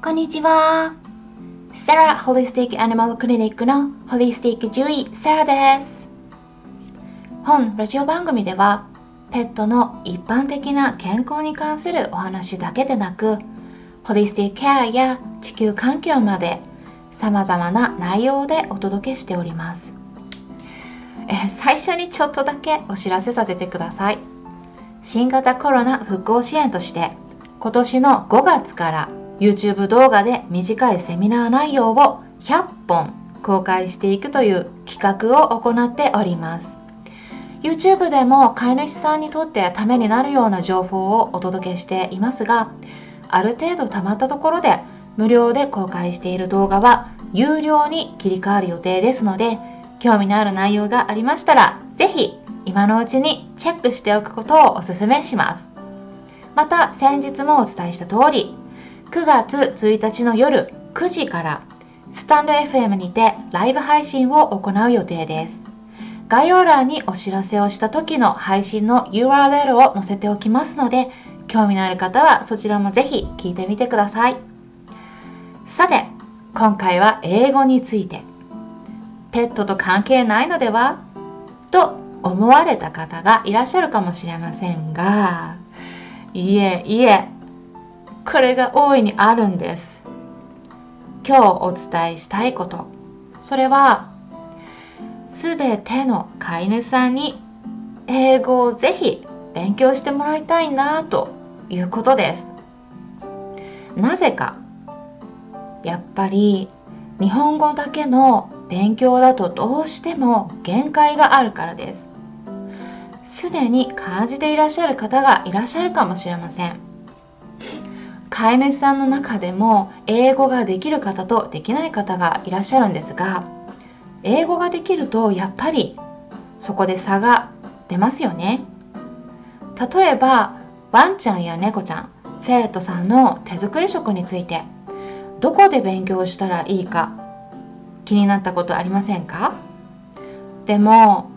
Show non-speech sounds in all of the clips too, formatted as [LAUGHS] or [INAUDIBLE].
こんにちは。サラホリスティックアニマルクリニックのホリスティック獣医サラです。本ラジオ番組ではペットの一般的な健康に関するお話だけでなくホリスティックケアや地球環境まで様々な内容でお届けしております。え最初にちょっとだけお知らせさせてください。新型コロナ復興支援として今年の5月から YouTube 動画で短いセミナー内容を100本公開していくという企画を行っております。YouTube でも飼い主さんにとってためになるような情報をお届けしていますがある程度たまったところで無料で公開している動画は有料に切り替わる予定ですので興味のある内容がありましたらぜひ今のうちにチェックしておくことをお勧めします。また先日もお伝えした通り9月1日の夜9時からスタンド FM にてライブ配信を行う予定です。概要欄にお知らせをした時の配信の URL を載せておきますので興味のある方はそちらもぜひ聞いてみてください。さて今回は英語について。ペットと関係ないのでは？と思われた方がいらっしゃるかもしれませんがいえいえこれが大いにあるんです。今日お伝えしたいこと。それはすべての飼い主さんに英語をぜひ勉強してもらいたいなということです。なぜかやっぱり日本語だけの勉強だとどうしても限界があるからです。すでに感じていらっしゃる方がいらっしゃるかもしれません。飼い主さんの中でも英語ができる方とできない方がいらっしゃるんですが英語ができるとやっぱりそこで差が出ますよね。例えばワンちゃんや猫ちゃんフェレットさんの手作り食についてどこで勉強したらいいか気になったことありませんか？でも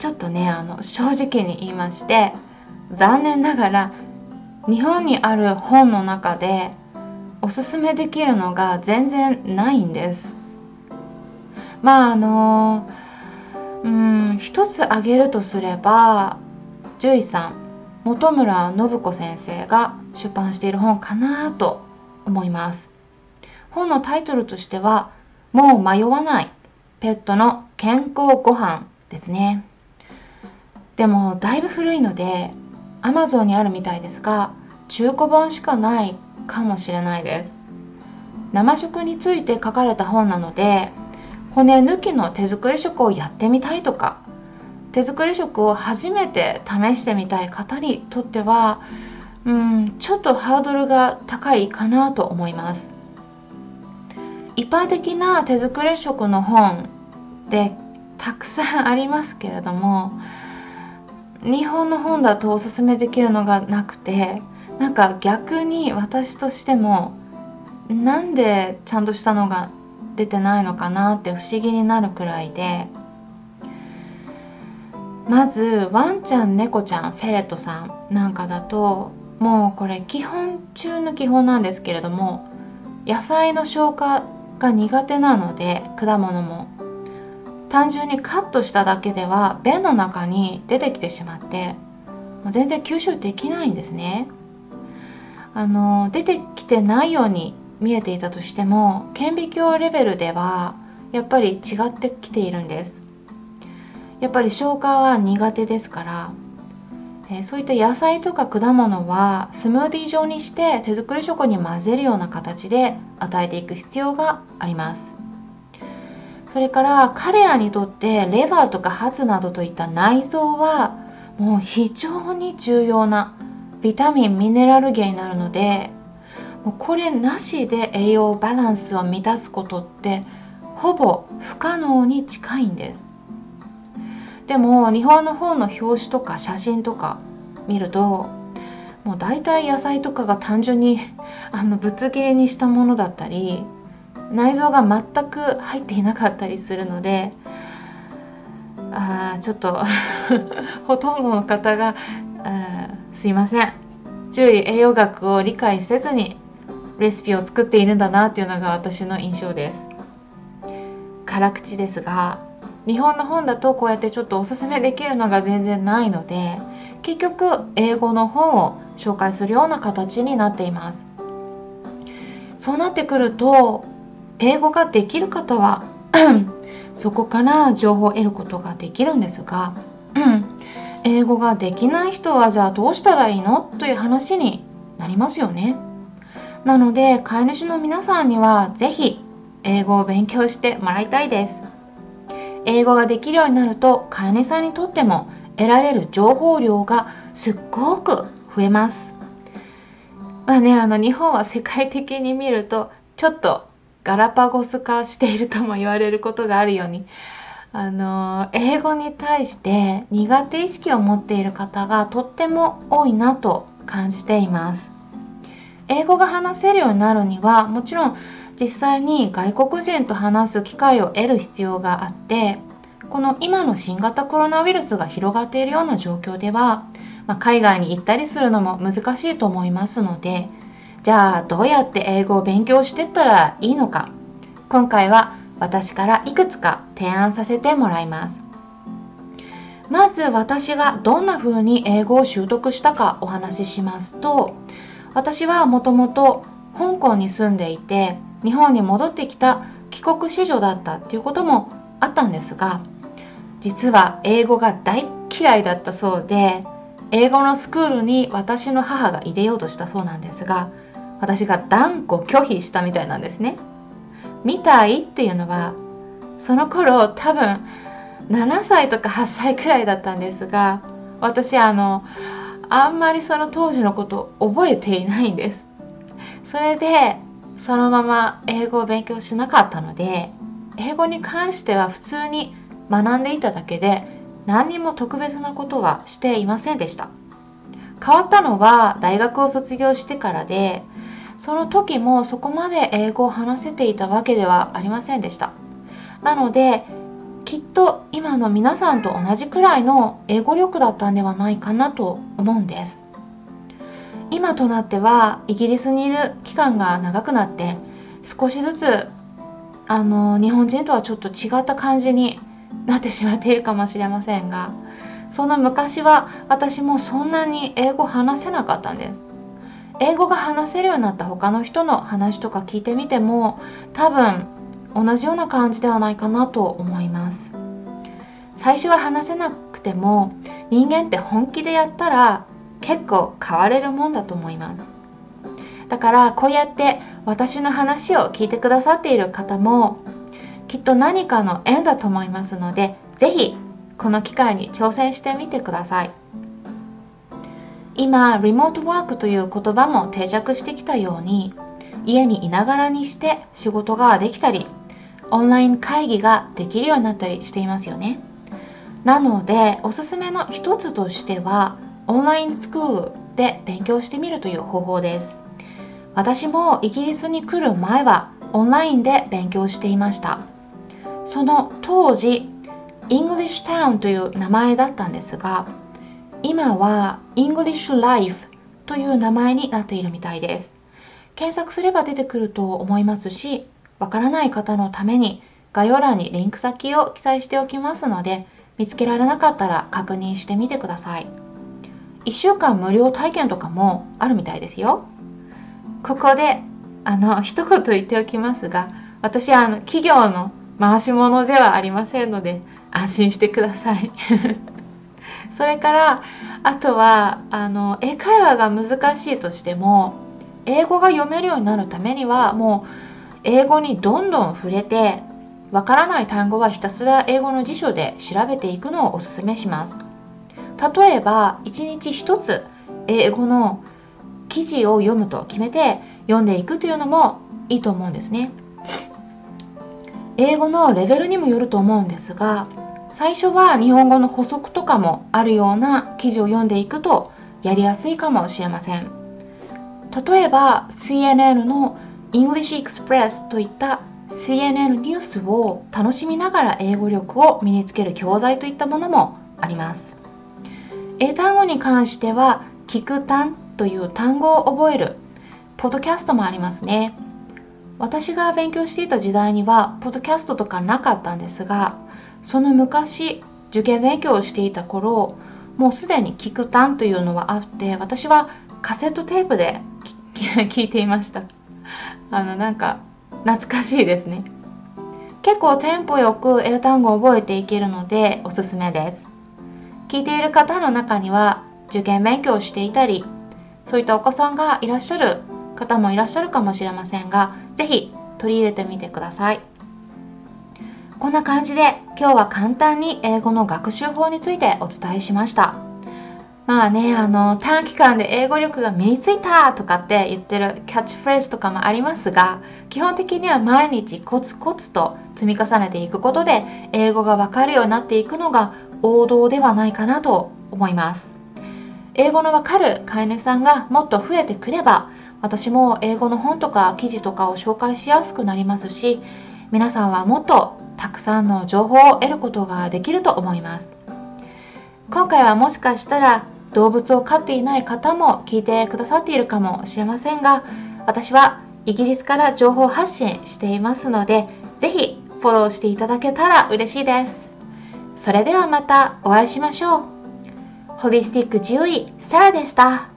ちょっとねあの正直に言いまして残念ながら日本にある本の中でおすすめできるのが全然ないんです。まああのうん一つ挙げるとすれば獣医さん本村信子先生が出版している本かなと思います。本のタイトルとしてはもう迷わないペットの健康ご飯ですね。でもだいぶ古いので Amazon にあるみたいですが中古本しかないかもしれないです。生食について書かれた本なので骨抜きの手作り食をやってみたいとか手作り食を初めて試してみたい方にとってはうんちょっとハードルが高いかなと思います。一般的な手作り食の本でたくさんありますけれども日本の本だとおすすめできるのがなくてなんか逆に私としてもなんでちゃんとしたのが出てないのかなって不思議になるくらいでまずワンちゃん猫ちゃんフェレットさんなんかだともうこれ基本中の基本なんですけれども野菜の消化が苦手なので果物も単純にカットしただけでは便の中に出てきてしまって全然吸収できないんですね。あの出てきてないように見えていたとしても顕微鏡レベルではやっぱり違ってきているんです。やっぱり消化は苦手ですから、えーそういった野菜とか果物はスムーディー状にして手作り食に混ぜるような形で与えていく必要があります。それから彼らにとってレバーとかハツなどといった内臓はもう非常に重要なビタミンミネラル源になるのでもうこれなしで栄養バランスを満たすことってほぼ不可能に近いんです。でも日本の本の表紙とか写真とか見るともう大体野菜とかが単純にあのぶつ切りにしたものだったり内臓が全く入っていなかったりするのであちょっと [LAUGHS] ほとんどの方がすいません。注意栄養学を理解せずにレシピを作っているんだなっていうのが私の印象です。辛口ですが日本の本だとこうやってちょっとおすすめできるのが全然ないので結局英語の本を紹介するような形になっています。そうなってくると英語ができる方はそこから情報を得ることができるんですが、英語ができない人はじゃあどうしたらいいの？という話になりますよね。なので飼い主の皆さんには是非英語を勉強してもらいたいです。英語ができるようになると飼い主さんにとっても得られる情報量がすっごく増えます。まあね、あの日本は世界的に見るとちょっとガラパゴス化しているとも言われることがあるように。あの英語に対して苦手意識を持っている方がとっても多いなと感じています。英語が話せるようになるにはもちろん実際に外国人と話す機会を得る必要があってこの今の新型コロナウイルスが広がっているような状況では、まあ、海外に行ったりするのも難しいと思いますのでじゃあどうやって英語を勉強してったらいいのか？今回は私からいくつか提案させてもらいます。まず私がどんな風に英語を習得したかお話ししますと私はもともと香港に住んでいて日本に戻ってきた帰国子女だったっていうこともあったんですが実は英語が大嫌いだったそうで英語のスクールに私の母が入れようとしたそうなんですが私が断固拒否したみたいなんですね。みたいっていうのはその頃多分7歳とか8歳くらいだったんですが私あのあんまりその当時のこと覚えていないんです。それでそのまま英語を勉強しなかったので英語に関しては普通に学んでいただけで何にも特別なことはしていませんでした。変わったのは大学を卒業してからでその時もそこまで英語を話せていたわけではありませんでした。なのできっと今の皆さんと同じくらいの英語力だったんではないかなと思うんです。今となってはイギリスにいる期間が長くなって少しずつあの日本人とはちょっと違った感じになってしまっているかもしれませんがその昔は私もそんなに英語話せなかったんです。英語が話せるようになった他の人の話とか聞いてみても多分同じような感じではないかなと思います。最初は話せなくても人間って本気でやったら結構変われるもんだと思います。だからこうやって私の話を聞いてくださっている方もきっと何かの縁だと思いますので是非この機会に挑戦してみてください。今リモートワークという言葉も定着してきたように家にいながらにして仕事ができたりオンライン会議ができるようになったりしていますよね。なのでおすすめの一つとしてはオンラインスクールで勉強してみるという方法です。私もイギリスに来る前はオンラインで勉強していました。その当時 English Town という名前だったんですが今は English Life という名前になっているみたいです。検索すれば出てくると思いますし、わからない方のために概要欄にリンク先を記載しておきますので、見つけられなかったら確認してみてください。1週間無料体験とかもあるみたいですよ。ここで、あの、一言言っておきますが、私はあの企業の回し物ではありませんので、安心してください。[LAUGHS] それからあとはあの英会話が難しいとしても英語が読めるようになるためにはもう英語にどんどん触れてわからない単語はひたすら英語の辞書で調べていくのをおすすめします例えば1日1つ英語の記事を読むと決めて読んでいくというのもいいと思うんですね英語のレベルにもよると思うんですが最初は日本語の補足とかもあるような記事を読んでいくとやりやすいかもしれません。例えば CNN の English Express といった CNN ニュースを楽しみながら英語力を身につける教材といったものもあります。英単語に関しては聞く単という単語を覚えるポッドキャストもありますね。私が勉強していた時代にはポッドキャストとかなかったんですがその昔受験勉強をしていた頃もうすでに聞くタンというのはあって私はカセットテープで聞 [LAUGHS] いていました。あのなんか懐かしいですね。結構テンポよく英単語を覚えていけるのでおすすめです。聞いている方の中には受験勉強をしていたりそういったお子さんがいらっしゃる方もいらっしゃるかもしれませんが是非取り入れてみてください。こんな感じで今日は簡単に英語の学習法についてお伝えしました。まあねあの短期間で英語力が身についたとかって言ってるキャッチフレーズとかもありますが基本的には毎日コツコツと積み重ねていくことで英語がわかるようになっていくのが王道ではないかなと思います。英語のわかる飼い主さんがもっと増えてくれば私も英語の本とか記事とかを紹介しやすくなりますし皆さんはもっとたくさんの情報を得ることができると思います。今回はもしかしたら動物を飼っていない方も聞いてくださっているかもしれませんが私はイギリスから情報発信していますのでぜひフォローしていただけたら嬉しいです。それではまたお会いしましょう。ホリスティック獣医サラでした。